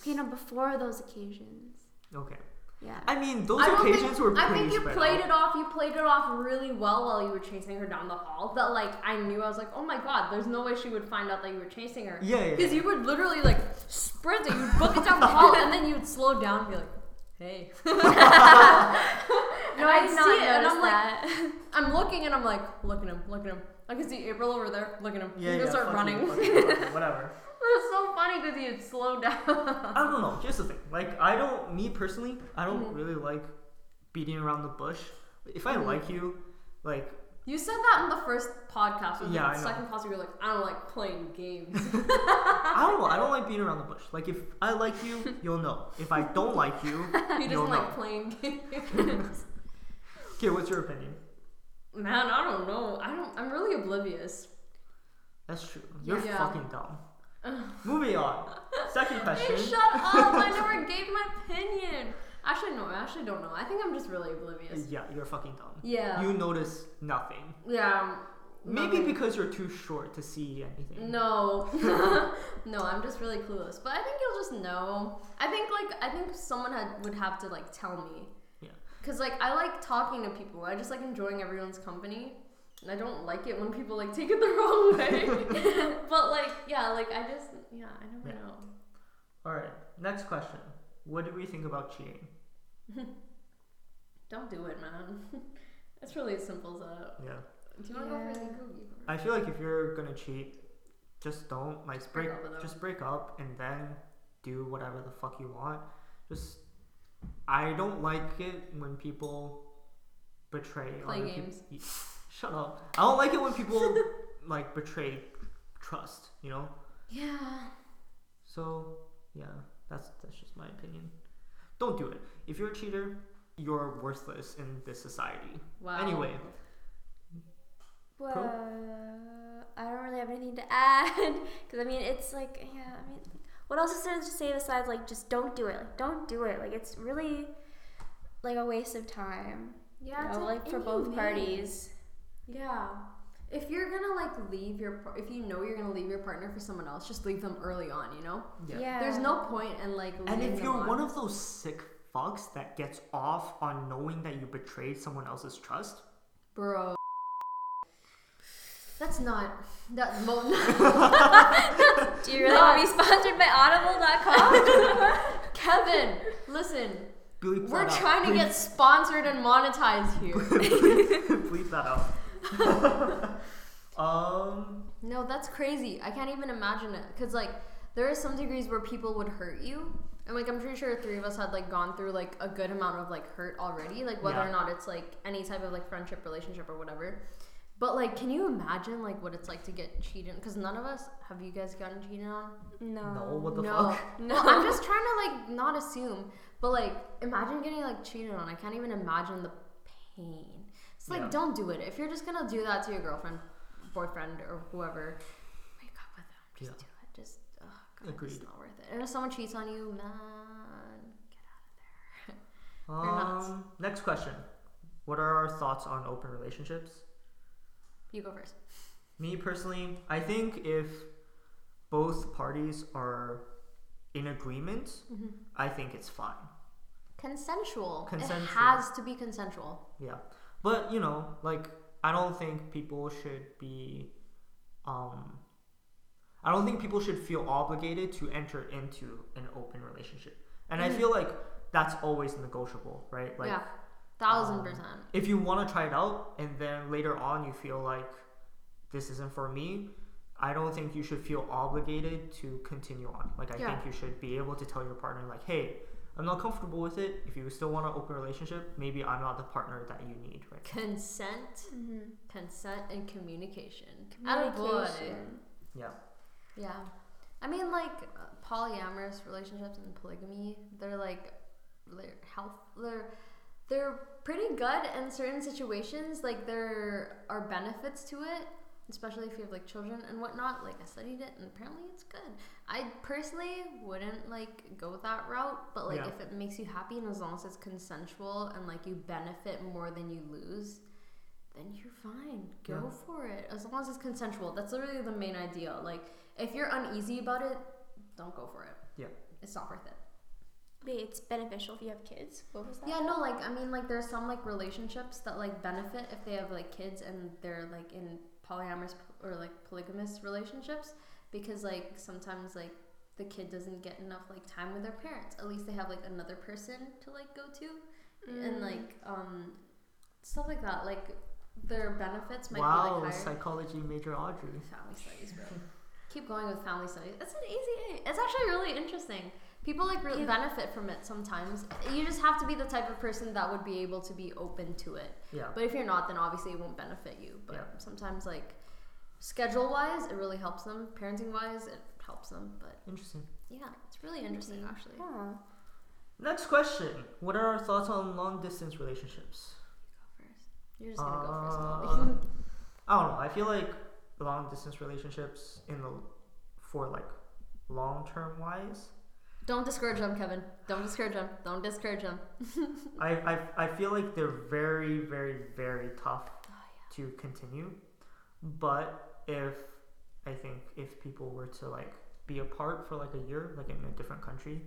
Speaker 3: Okay, no, before those occasions.
Speaker 1: Okay.
Speaker 3: Yeah.
Speaker 1: I mean, those
Speaker 2: I don't
Speaker 1: occasions
Speaker 2: think,
Speaker 1: were pretty
Speaker 2: I think you
Speaker 1: spread
Speaker 2: played
Speaker 1: out.
Speaker 2: it off. You played it off really well while you were chasing her down the hall. That like I knew I was like, oh my god, there's no way she would find out that you were chasing her.
Speaker 1: Yeah, yeah,
Speaker 2: Because
Speaker 1: yeah.
Speaker 2: you would literally like sprint it, you'd book it down the hall, and then you'd slow down and be like, hey.
Speaker 3: no,
Speaker 2: I'd
Speaker 3: I did
Speaker 2: see
Speaker 3: not
Speaker 2: it, and
Speaker 3: notice
Speaker 2: I'm like-
Speaker 3: that.
Speaker 2: I'm looking and I'm like, look at him, look at him. I can see Aprille over there. Look at him.
Speaker 1: Yeah,
Speaker 2: He's gonna
Speaker 1: yeah,
Speaker 2: start running.
Speaker 1: you, fuck you, fuck you, whatever.
Speaker 2: It's so funny because you'd slow down.
Speaker 1: I don't know. Here's the thing. Like, I don't. Me personally, I don't
Speaker 2: Mhm.
Speaker 1: really like beating around the bush. If I
Speaker 2: Mhm.
Speaker 1: like you, like,
Speaker 2: You said that in the first podcast.
Speaker 1: Yeah,
Speaker 2: the
Speaker 1: I know.
Speaker 2: second podcast, you were like, I don't like playing games.
Speaker 1: I don't know. I don't like beating around the bush. Like, if I like you, you'll know. If I don't like you,
Speaker 2: he doesn't
Speaker 1: know.
Speaker 2: like playing games.
Speaker 1: Okay, what's your opinion?
Speaker 2: Man, I don't know. I don't. I'm really oblivious.
Speaker 1: That's true. You're
Speaker 2: Yeah.
Speaker 1: fucking dumb. Moving on. Second question.
Speaker 2: Hey, shut up! I never gave my opinion. Actually, no. I actually don't know. I think I'm just really oblivious.
Speaker 1: Yeah, you're fucking dumb.
Speaker 2: Yeah.
Speaker 1: You notice nothing.
Speaker 2: yeah.
Speaker 1: Um, Maybe
Speaker 2: nothing.
Speaker 1: because you're too short to see anything.
Speaker 2: No, no, I'm just really clueless. But I think you'll just know. I think like I think someone had would have to like tell me.
Speaker 1: Yeah.
Speaker 2: Cause like I like talking to people. I just like enjoying everyone's company. And I don't like it when people like take it the wrong way. but like yeah, like I just yeah, I never
Speaker 1: Yeah.
Speaker 2: know.
Speaker 1: All right. Next question. What do we think about cheating?
Speaker 2: Don't do it, man. That's really as simple as that.
Speaker 1: Yeah.
Speaker 2: Do you want to go
Speaker 3: Yeah.
Speaker 2: for the Google?
Speaker 1: I feel like if you're gonna cheat, just don't like
Speaker 2: break
Speaker 1: break.
Speaker 2: up
Speaker 1: just break up and then do whatever the fuck you want. Just I don't like it when people betray
Speaker 2: Play
Speaker 1: other peop-
Speaker 2: games.
Speaker 1: y- Shut up. I don't like it when people like betray trust. You know.
Speaker 2: Yeah.
Speaker 1: So yeah, that's that's just my opinion. Don't do it. If you're a cheater, you're worthless in this society.
Speaker 2: Wow.
Speaker 1: Anyway,
Speaker 3: Well, I don't really have anything to add because I mean it's like yeah I mean what else is there to say besides like just don't do it like don't do it like it's really like a waste of time
Speaker 2: Yeah.
Speaker 3: you
Speaker 2: it's
Speaker 3: know, like for both
Speaker 2: inhumane.
Speaker 3: parties
Speaker 2: Yeah. If you're gonna like leave your, par- if you know you're gonna leave your partner for someone else, just leave them early on. You know.
Speaker 1: yeah.
Speaker 2: There's no point in like.
Speaker 1: And if you're
Speaker 2: on.
Speaker 1: one of those sick fucks that gets off on knowing that you betrayed someone else's trust,
Speaker 2: bro. That's not that. Mo-
Speaker 3: do you really want to be sponsored by audible.com
Speaker 2: Kevin, listen.
Speaker 1: bleep
Speaker 2: We're
Speaker 1: that out.
Speaker 2: trying to get sponsored and monetized here.
Speaker 1: bleep, bleep that out. um,
Speaker 2: No, that's crazy. I can't even imagine it. Cause like there are some degrees where people would hurt you, and like I'm pretty sure three of us had like gone through like a good amount of like hurt already. Like whether
Speaker 1: Yeah.
Speaker 2: or not it's like any type of like friendship, relationship, or whatever. But like, can you imagine like what it's like to get cheated? Cause none of us have you guys gotten cheated on.
Speaker 3: no
Speaker 1: no, what the
Speaker 2: no,
Speaker 1: fuck?
Speaker 2: no. I'm just trying to like not assume, but like imagine getting like cheated on. I can't even imagine the pain. It's like
Speaker 1: Yeah.
Speaker 2: don't do it. If you're just gonna do that to your girlfriend, boyfriend, or whoever, break up with them. Just
Speaker 1: Yeah.
Speaker 2: do it. Just ugh, God,
Speaker 1: Agreed.
Speaker 2: it's not worth it. And if someone cheats on you, man, get You're nuts.
Speaker 1: Um, next question. What are our thoughts on open relationships?
Speaker 2: you go first.
Speaker 1: Me personally, I think if both parties are in agreement,
Speaker 2: Mhm.
Speaker 1: I think it's fine.
Speaker 2: Consensual.
Speaker 1: Consensual.
Speaker 2: It has to be consensual.
Speaker 1: Yeah. But, you know, like I don't think people should be um I don't think people should feel obligated to enter into an open relationship. And I
Speaker 2: Mhm.
Speaker 1: feel like that's always negotiable, right? Like
Speaker 2: yeah, thousand
Speaker 1: um,
Speaker 2: percent.
Speaker 1: if you want to try it out and then later on you feel like this isn't for me, I don't think you should feel obligated to continue on. Like I
Speaker 2: Yeah.
Speaker 1: think you should be able to tell your partner like, "Hey, I'm not comfortable with it. If you still want an open relationship, maybe I'm not the partner that you need right now."
Speaker 2: Consent,
Speaker 3: Mm-hmm.
Speaker 2: consent, and communication. Attaboy.
Speaker 3: Communication.
Speaker 1: Yeah.
Speaker 2: Yeah. I mean, like polyamorous relationships and polygamy, they're like they're health. They're they're pretty good in certain situations. Like there are benefits to it, especially if you have like children and whatnot. Like I studied it, and apparently it's good. I personally wouldn't like go that route, but like
Speaker 1: Yeah.
Speaker 2: if it makes you happy and as long as it's consensual and like you benefit more than you lose. Then you're fine. Go
Speaker 1: Yeah.
Speaker 2: for it. As long as it's consensual. That's literally the main idea. Like, if you're uneasy about it, don't go for it.
Speaker 1: Yeah.
Speaker 2: It's not worth it.
Speaker 3: Wait, it's beneficial if you have kids. What was that?
Speaker 2: Yeah, no, like I mean like there's some like relationships that like benefit if they have like kids and they're like in polyamorous or like polygamous relationships because like sometimes like the kid doesn't get enough like time with their parents. At least they have like another person to like go to and
Speaker 3: Mm.
Speaker 2: like um stuff like that. Like their benefits might
Speaker 1: wow,
Speaker 2: be like higher.
Speaker 1: psychology major Audrey.
Speaker 2: Family studies, bro. Keep going with family studies. It's an easy. It's actually really interesting. People like really
Speaker 3: Yeah.
Speaker 2: benefit from it sometimes. You just have to be the type of person that would be able to be open to it.
Speaker 1: Yeah.
Speaker 2: But if you're not, then obviously it won't benefit you. But
Speaker 1: Yeah.
Speaker 2: sometimes like schedule wise, it really helps them. Parenting wise, it helps them. But
Speaker 1: Interesting.
Speaker 2: yeah, it's really interesting actually.
Speaker 3: Huh.
Speaker 1: Next question. What are our thoughts on long distance relationships?
Speaker 2: You go first. You're just gonna go first.
Speaker 1: Uh, I don't know. I feel like long distance relationships in the for like long term wise,
Speaker 2: Don't discourage them, Kevin. Don't discourage them. Don't discourage them.
Speaker 1: I, I I feel like they're very very very tough
Speaker 2: Oh
Speaker 1: to continue. But if I think if people were to like be apart for like a year, like in a different country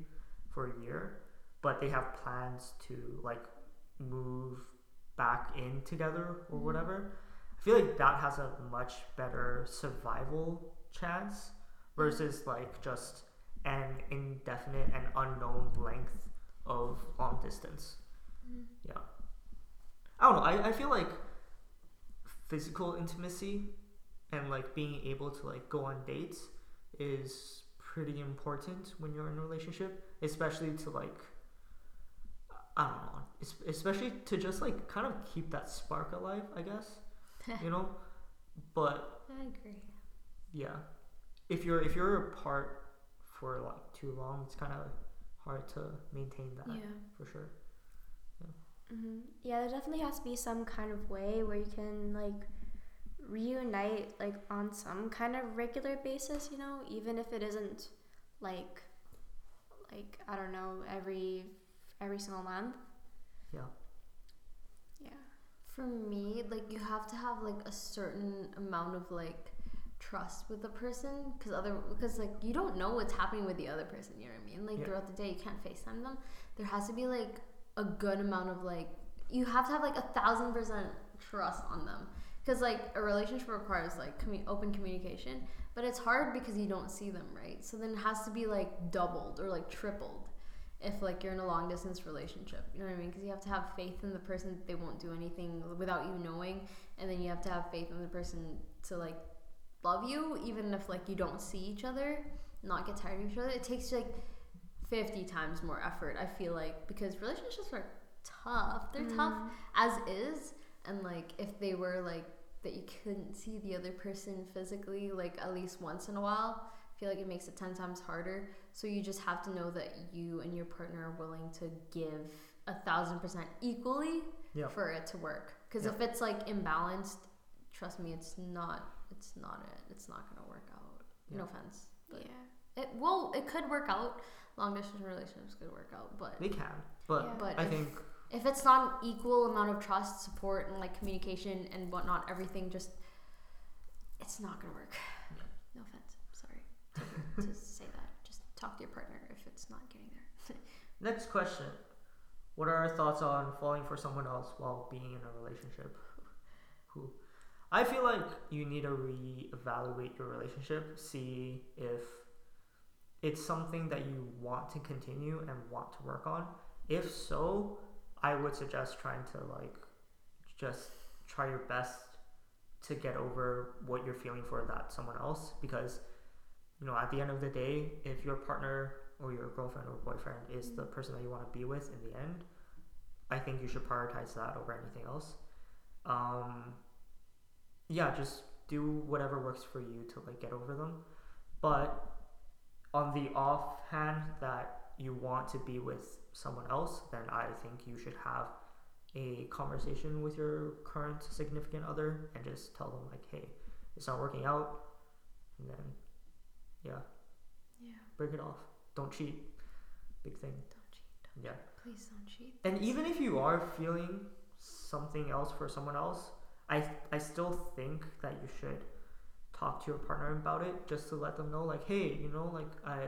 Speaker 1: for a year, but they have plans to like move back in together or
Speaker 2: Mhm.
Speaker 1: whatever, I feel like that has a much better survival chance versus like just an indefinite and unknown length of long distance. Mm. Yeah. I don't know. I, I feel like physical intimacy and like being able to like go on dates is pretty important when you're in a relationship, especially to like I don't know, especially to just like kind of keep that spark alive, I guess. you know, but
Speaker 2: I agree.
Speaker 1: yeah, if you're if you're apart for like too long, it's kind of hard to maintain that
Speaker 3: Yeah.
Speaker 1: for sure.
Speaker 3: hmm Yeah, there definitely has to be some kind of way where you can like reunite like on some kind of regular basis, you know, even if it isn't like like I don't know every every single month.
Speaker 1: Yeah.
Speaker 3: Yeah.
Speaker 2: For me, like you have to have like a certain amount of like trust with the person because other because like you don't know what's happening with the other person. You know what I mean? Like
Speaker 1: Yeah.
Speaker 2: throughout the day, you can't Facetime them. There has to be like a good amount of like you have to have like a thousand percent trust on them because like a relationship requires like commu- open communication, but it's hard because you don't see them, right? So then it has to be like doubled or like tripled if like you're in a long distance relationship you know what i mean because you have to have faith in the person that they won't do anything without you knowing and then you have to have faith in the person to like love you even if like you don't see each other not get tired of each other it takes like 50 times more effort i feel like because relationships are tough they're tough
Speaker 3: Mm.
Speaker 2: as is and like if they were like that you couldn't see the other person physically like at least once in a while I feel like it makes it 10 times harder so you just have to know that you and your partner are willing to give a thousand percent equally
Speaker 1: Yeah.
Speaker 2: for it to work because
Speaker 1: Yeah.
Speaker 2: if it's like imbalanced trust me it's not it's not it it's not gonna work out no offense but
Speaker 3: Yeah.
Speaker 2: it well it could work out long distance relationships could work out but
Speaker 1: They can, but
Speaker 3: Yeah.
Speaker 2: but
Speaker 1: I
Speaker 2: if,
Speaker 1: think
Speaker 2: if it's not an equal amount of trust, support, and like communication and whatnot, everything just it's not gonna work.
Speaker 1: Yeah.
Speaker 2: No offense. Sorry. to to say that. Just talk to your partner if it's not getting there.
Speaker 1: Next question. What are our thoughts on falling for someone else while being in a relationship? Who? I feel like you need to reevaluate your relationship, see if it's something that you want to continue and want to work on. If so, I would suggest trying to like just try your best to get over what you're feeling for that someone else because you know at the end of the day if your partner or your girlfriend or boyfriend is the person that you want to be with in the end i think you should prioritize that over anything else um, yeah just do whatever works for you to like get over them. But on the offhand that you want to be with someone else then i think you should have a conversation with your current significant other and just tell them like hey it's not working out. And then yeah.
Speaker 2: Yeah.
Speaker 1: break it off. Don't cheat. Big thing.
Speaker 2: Don't cheat.
Speaker 1: yeah.
Speaker 2: Please don't cheat.
Speaker 1: and even if you are feeling something else for someone else i i still think that you should talk to your partner about it just to let them know like hey you know like i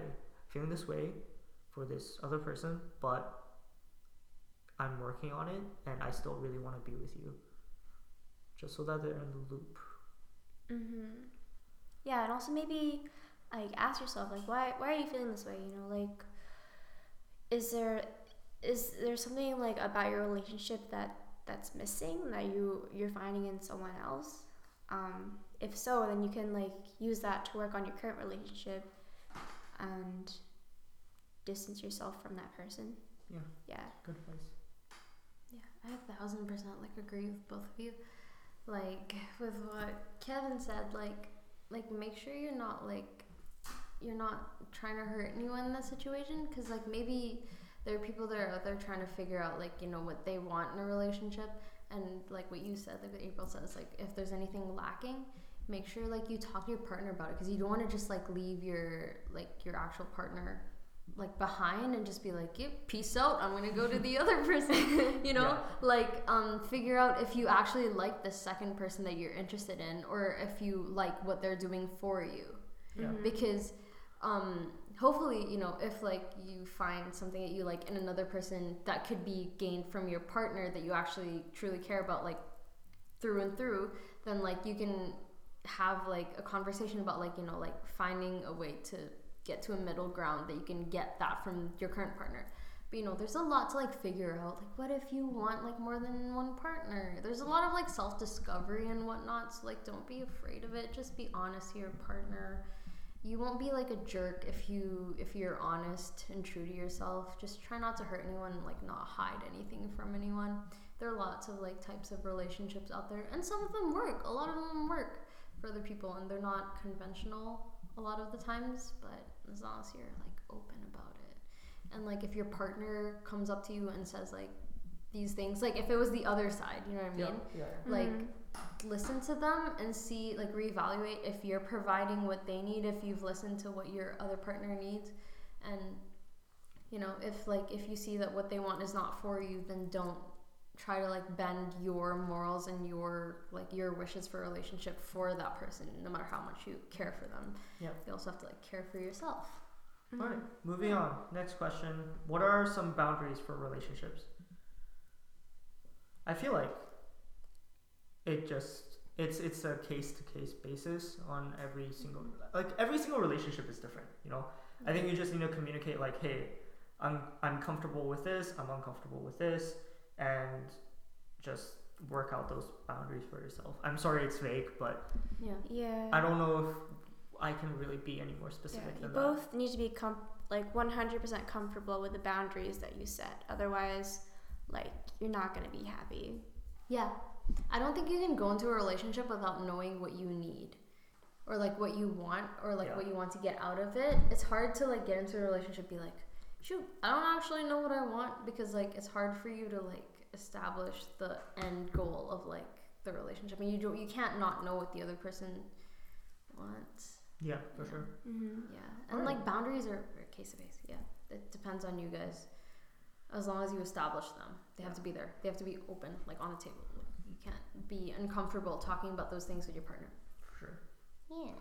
Speaker 1: feeling this way for this other person but i'm working on it and i still really want to be with you just so that they're in the loop
Speaker 3: Mm-hmm. Yeah, and also maybe like ask yourself like why why are you feeling this way? You know, like is there is there something like about your relationship that that's missing that you you're finding in someone else? Um, if so, then you can like use that to work on your current relationship and distance yourself from that person.
Speaker 1: Yeah.
Speaker 3: Yeah.
Speaker 1: good advice
Speaker 2: Yeah, I a thousand percent like agree with both of you. Like with what Kevin said, like like make sure you're not like you're not trying to hurt anyone in that situation because like maybe there are people that are out there trying to figure out like you know what they want in a relationship and like what you said like what Aprille says like if there's anything lacking make sure like you talk to your partner about it because you don't want to just like leave your like your actual partner like behind and just be like yep peace out i'm gonna go to the other person you know
Speaker 1: Yeah.
Speaker 2: like um figure out if you actually like the second person that you're interested in or if you like what they're doing for you
Speaker 1: Yeah.
Speaker 3: Mhm.
Speaker 2: because um hopefully you know if like you find something that you like in another person that could be gained from your partner that you actually truly care about like through and through then like you can have like a conversation about like you know like finding a way to get to a middle ground that you can get that from your current partner. But you know there's a lot to like figure out like what if you want like more than one partner? There's a lot of like self-discovery and whatnot so like don't be afraid of it. Just be honest to your partner you won't be like a jerk if you if you're honest and true to yourself. Just try not to hurt anyone like not hide anything from anyone. There are lots of like types of relationships out there and some of them work. A lot of them work for other people and they're not conventional a lot of the times but as long as you're like open about it. And like if your partner comes up to you and says like these things like if it was the other side you know what i mean?
Speaker 1: yeah, yeah.
Speaker 2: like
Speaker 3: Mhm.
Speaker 2: Listen to them and see like reevaluate if you're providing what they need if you've listened to what your other partner needs and you know if like if you see that what they want is not for you then don't try to like bend your morals and your like your wishes for a relationship for that person no matter how much you care for them
Speaker 1: Yep.
Speaker 2: you also have to like care for yourself
Speaker 3: Mhm.
Speaker 1: All right, moving on. Next question. What are some boundaries for relationships? I feel like it just it's it's a case to case basis on every single like every single relationship is different, you know. I think you just need to communicate like, hey, I'm I'm comfortable with this, I'm uncomfortable with this, and just work out those boundaries for yourself. I'm sorry it's vague, but
Speaker 2: yeah
Speaker 3: Yeah.
Speaker 1: I don't know if I can really be any more specific
Speaker 3: Yeah, you
Speaker 1: than that.
Speaker 3: both need to be com- like 100% comfortable with the boundaries that you set. Otherwise, like you're not gonna be happy.
Speaker 2: Yeah. I don't think you can go into a relationship without knowing what you need or like what you want or like
Speaker 1: Yeah.
Speaker 2: what you want to get out of it. It's hard to like get into a relationship and be like, shoot, I don't actually know what I want because like it's hard for you to like establish the end goal of like the relationship. I mean, you don't you can't not know what the other person wants.
Speaker 1: Yeah, for
Speaker 2: Yeah.
Speaker 1: sure.
Speaker 3: Mm-hmm.
Speaker 2: Yeah. And
Speaker 1: Alright.
Speaker 2: like boundaries are, are case to case. Yeah. It depends on you guys. As long as you establish them, they have to be there. They have to be open, like on the table. Can't be uncomfortable talking about those things with your partner.
Speaker 1: For sure.
Speaker 2: Yeah.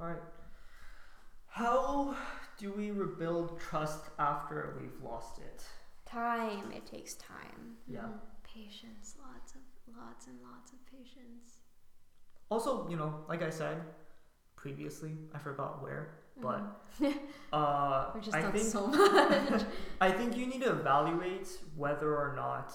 Speaker 1: All right. How do we rebuild trust after we've lost it?
Speaker 3: Time. It takes time.
Speaker 1: Yeah.
Speaker 2: Mhm. Patience. Lots of lots and lots of patience.
Speaker 1: Also, you know, like I said previously, I forgot where, but
Speaker 2: Mhm.
Speaker 1: uh, I think
Speaker 2: so much.
Speaker 1: I think you need to evaluate whether or not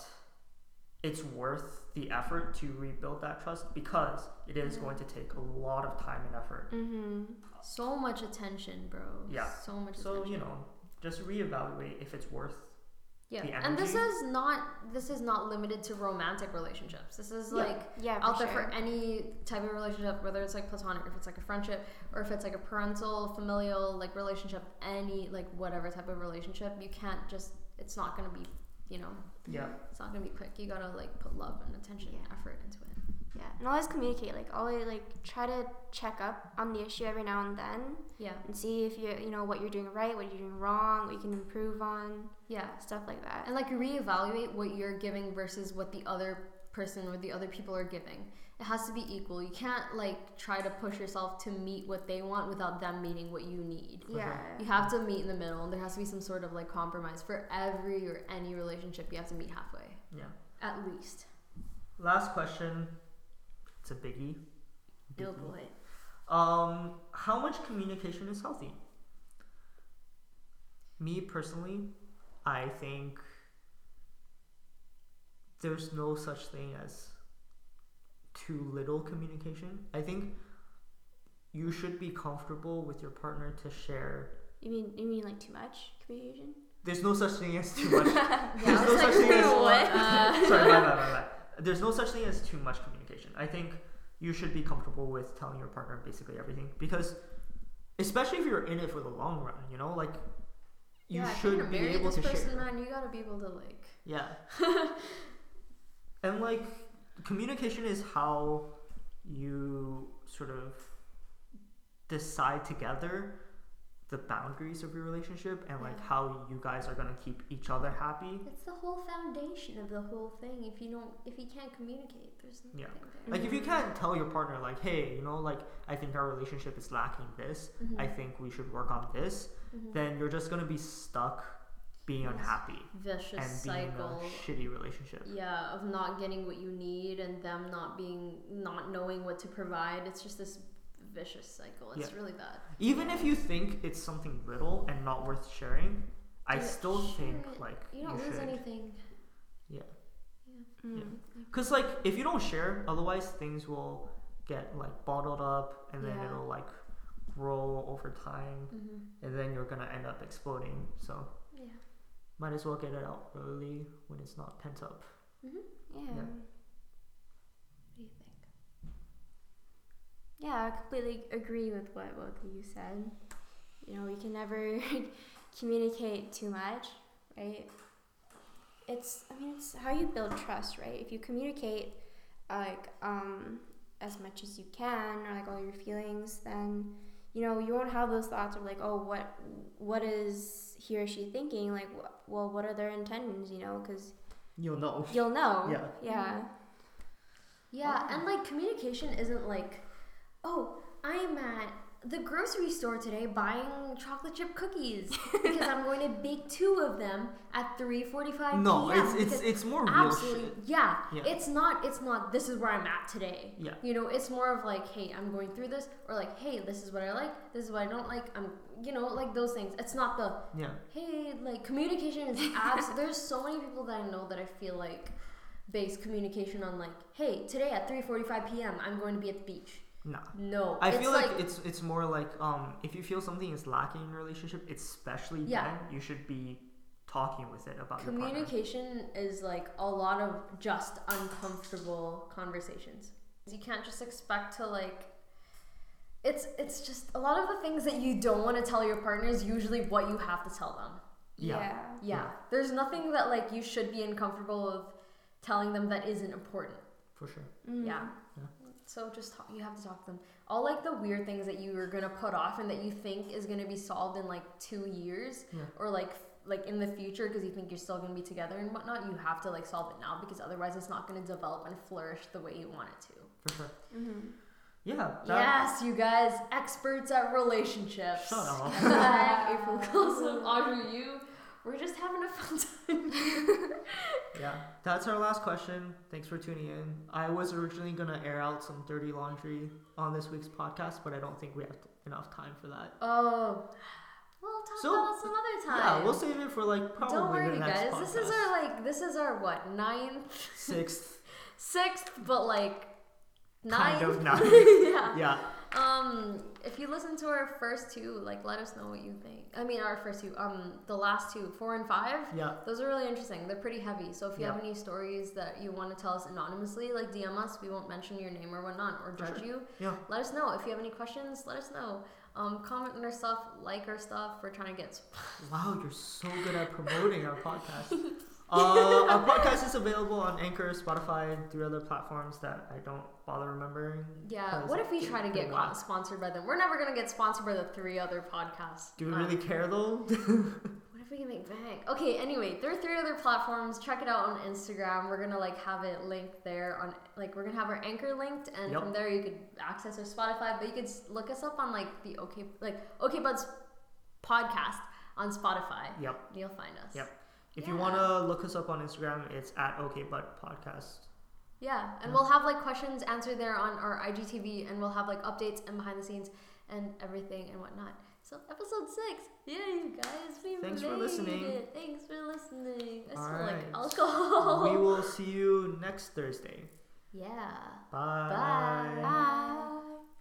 Speaker 1: it's worth the effort to rebuild that trust because it is going to take a lot of time and effort.
Speaker 3: Mm-hmm.
Speaker 2: so much attention, bro.
Speaker 1: Yeah.
Speaker 2: So much
Speaker 1: So
Speaker 2: attention.
Speaker 1: you know, just reevaluate if it's worth.
Speaker 2: Yeah.
Speaker 1: the
Speaker 2: And this is not this is not limited to romantic relationships. This is
Speaker 1: Yeah.
Speaker 2: like
Speaker 3: Yeah.
Speaker 2: out
Speaker 3: for
Speaker 2: there
Speaker 3: sure.
Speaker 2: for any type of relationship, whether it's like platonic, if it's like a friendship, or if it's like a parental, familial, like relationship, any like whatever type of relationship, you can't just it's not gonna be you know,
Speaker 1: Yeah.
Speaker 2: it's not gonna be quick. You gotta like put love and attention and effort into it.
Speaker 3: Yeah, and always communicate. Like always, like try to check up on the issue every now and then,
Speaker 2: Yeah.
Speaker 3: and see if you you know what you're doing right, what you're doing wrong, what you can improve on,
Speaker 2: Yeah.
Speaker 3: stuff like that.
Speaker 2: And like reevaluate what you're giving versus what the other person or the other people are giving. It has to be equal. You can't like try to push yourself to meet what they want without them meeting what you need.
Speaker 3: yeah,
Speaker 2: You have to meet in the middle, and there has to be some sort of like compromise for every or any relationship. You have to meet halfway,
Speaker 1: Yeah.
Speaker 2: at least.
Speaker 1: Last question. It's a biggie.
Speaker 2: Oh boy.
Speaker 1: Um, how much communication is healthy? Me personally, I think there's no such thing as too little communication. I think you should be comfortable with your partner to share.
Speaker 3: You mean you mean like too much communication?
Speaker 1: There's no such thing as too much.
Speaker 2: Yeah,
Speaker 1: There's no such thing as
Speaker 3: what?
Speaker 2: uh,
Speaker 1: Sorry, my bad, my bad. There's no such thing as too much communication. I think you should be comfortable with telling your partner basically everything because, especially if you're in it for the long run, you know, like you
Speaker 2: yeah,
Speaker 1: should be able
Speaker 2: this
Speaker 1: to
Speaker 2: person,
Speaker 1: share.
Speaker 2: man, you gotta be able to like.
Speaker 1: Yeah. and like communication is how you sort of decide together the boundaries of your relationship and like
Speaker 2: Yeah.
Speaker 1: how you guys are gonna keep each other happy.
Speaker 2: It's the whole foundation of the whole thing. If you don't, if you can't communicate, there's nothing
Speaker 1: Yeah.
Speaker 2: there.
Speaker 1: Like if you can't tell your partner like, hey, you know, like I think our relationship is lacking this.
Speaker 2: Mhm.
Speaker 1: I think we should work on this.
Speaker 2: Mhm.
Speaker 1: Then you're just gonna be stuck being unhappy
Speaker 2: vicious
Speaker 1: and being
Speaker 2: cycle.
Speaker 1: in a shitty relationship.
Speaker 2: yeah, of not getting what you need and them not being, not knowing what to provide. It's just this vicious cycle. It's
Speaker 1: Yeah.
Speaker 2: really bad.
Speaker 1: Even if you think it's something little and not worth sharing, I still think
Speaker 2: it.
Speaker 1: like
Speaker 2: You
Speaker 1: you,
Speaker 2: don't lose
Speaker 1: should.
Speaker 2: anything.
Speaker 1: Yeah.
Speaker 3: Mm.
Speaker 1: Yeah. Cause like if you don't share, otherwise things will get like bottled up and then
Speaker 2: Yeah.
Speaker 1: it'll like grow over time
Speaker 2: Mm-hmm.
Speaker 1: and then you're gonna end up exploding. So
Speaker 2: Yeah.
Speaker 1: Might as well get it out early when it's not pent up.
Speaker 3: Yeah.
Speaker 1: Yeah.
Speaker 2: What do you think?
Speaker 3: Yeah, I completely agree with what both of you said. You know, we can never communicate too much, right? It's, I mean, it's how you build trust, right? If you communicate, like, um, as much as you can, or like all your feelings, then, you know, you won't have those thoughts of like, oh, what, what is he or she thinking? Like, wh- well, what are their intentions? You know, because
Speaker 1: You'll know.
Speaker 3: you'll know.
Speaker 1: Yeah.
Speaker 3: Yeah.
Speaker 2: Yeah, and like communication isn't like, oh, I'm at the grocery store today buying chocolate chip cookies because I'm going to bake two of them at 3:45
Speaker 1: No,
Speaker 2: p.m.
Speaker 1: it's it's it's more real
Speaker 2: absolutely yeah.
Speaker 1: Yeah.
Speaker 2: It's not it's not this is where I'm at today.
Speaker 1: Yeah.
Speaker 2: You know, it's more of like, hey, I'm going through this or like, hey, this is what I like, this is what I don't like. I'm you know, like those things. It's not the
Speaker 1: Yeah.
Speaker 2: hey, like communication is abs there's so many people that I know that I feel like base communication on like, hey, today at 3:45 p.m. I'm going to be at the beach.
Speaker 1: Nah.
Speaker 2: No,
Speaker 1: I feel like, it's it's more like um if you feel something is lacking in a relationship, especially
Speaker 2: Yeah.
Speaker 1: then you should be talking with it about your
Speaker 2: communication is like a lot of just uncomfortable conversations. You can't just expect to like it's it's just a lot of the things that you don't want to tell your partner is usually what you have to tell them.
Speaker 1: Yeah.
Speaker 3: yeah.
Speaker 2: Yeah. There's nothing that like you should be uncomfortable with telling them that isn't important.
Speaker 1: For sure.
Speaker 3: Mm.
Speaker 2: Yeah.
Speaker 1: Yeah.
Speaker 2: So just talk, you have to talk to them. All like the weird things that you are gonna put off and that you think is gonna be solved in like two years
Speaker 1: Yeah.
Speaker 2: or like like in the future because you think you're still gonna be together and whatnot. You have to like solve it now because otherwise it's not gonna develop and flourish the way you want it to.
Speaker 1: For sure.
Speaker 3: Mm-hmm.
Speaker 1: yeah. That,
Speaker 2: yes, you guys, experts at relationships.
Speaker 1: Shut up.
Speaker 2: Hashtag Aprille Gossip, Audrey, you. We're just having a fun time.
Speaker 1: Yeah, that's our last question. Thanks for tuning in. I was originally gonna air out some dirty laundry on this week's podcast, but I don't think we have enough time for that.
Speaker 2: Oh, we'll talk
Speaker 1: So,
Speaker 2: about it some other time.
Speaker 1: Yeah, we'll save it for like probably
Speaker 2: Don't worry,
Speaker 1: the next
Speaker 2: guys.
Speaker 1: podcast.
Speaker 2: This is our like this is our what ninth,
Speaker 1: sixth,
Speaker 2: sixth, but like
Speaker 1: kind of nine.
Speaker 2: yeah.
Speaker 1: yeah,
Speaker 2: Um, if you listen to our first two, like, let us know what you think. I mean, our first two, um, the last two, four and five.
Speaker 1: yeah,
Speaker 2: Those are really interesting. They're pretty heavy. So if you
Speaker 1: Yeah.
Speaker 2: have any stories that you want to tell us anonymously, like DM us. We won't mention your name or whatnot or judge
Speaker 1: sure.
Speaker 2: you.
Speaker 1: yeah.
Speaker 2: Let us know. If you have any questions, let us know. Um, comment on our stuff, like our stuff. We're trying to get.
Speaker 1: Wow, you're so good at promoting our podcast. Uh, our podcast is available on Anchor, Spotify, and three other platforms that I don't bother remembering.
Speaker 2: Yeah. What if we try to get sponsored by them? We're never gonna get sponsored by the three other podcasts.
Speaker 1: Do we
Speaker 2: Um,
Speaker 1: really care though?
Speaker 2: What if we can make bank? Okay, anyway, there are three other platforms. Check it out on Instagram. We're gonna like have it linked there on like we're gonna have our anchor linked, and
Speaker 1: Yep.
Speaker 2: from there you could access our Spotify. But you could look us up on like the OK like OK Buds podcast on Spotify.
Speaker 1: yep.
Speaker 2: You'll find us.
Speaker 1: Yep. If you want to look us up on Instagram, it's at OKBud Podcast.
Speaker 2: Yeah, and
Speaker 1: Yeah.
Speaker 2: we'll have like questions answered there on our IGTV, and we'll have like updates and behind the scenes and everything and whatnot. So episode six, yeah, you guys, we
Speaker 1: Thanks for
Speaker 2: made
Speaker 1: listening.
Speaker 2: It. Thanks for listening. I smell
Speaker 1: Alright.
Speaker 2: like alcohol.
Speaker 1: we will see you next Thursday.
Speaker 2: Yeah.
Speaker 1: Bye.
Speaker 2: Bye.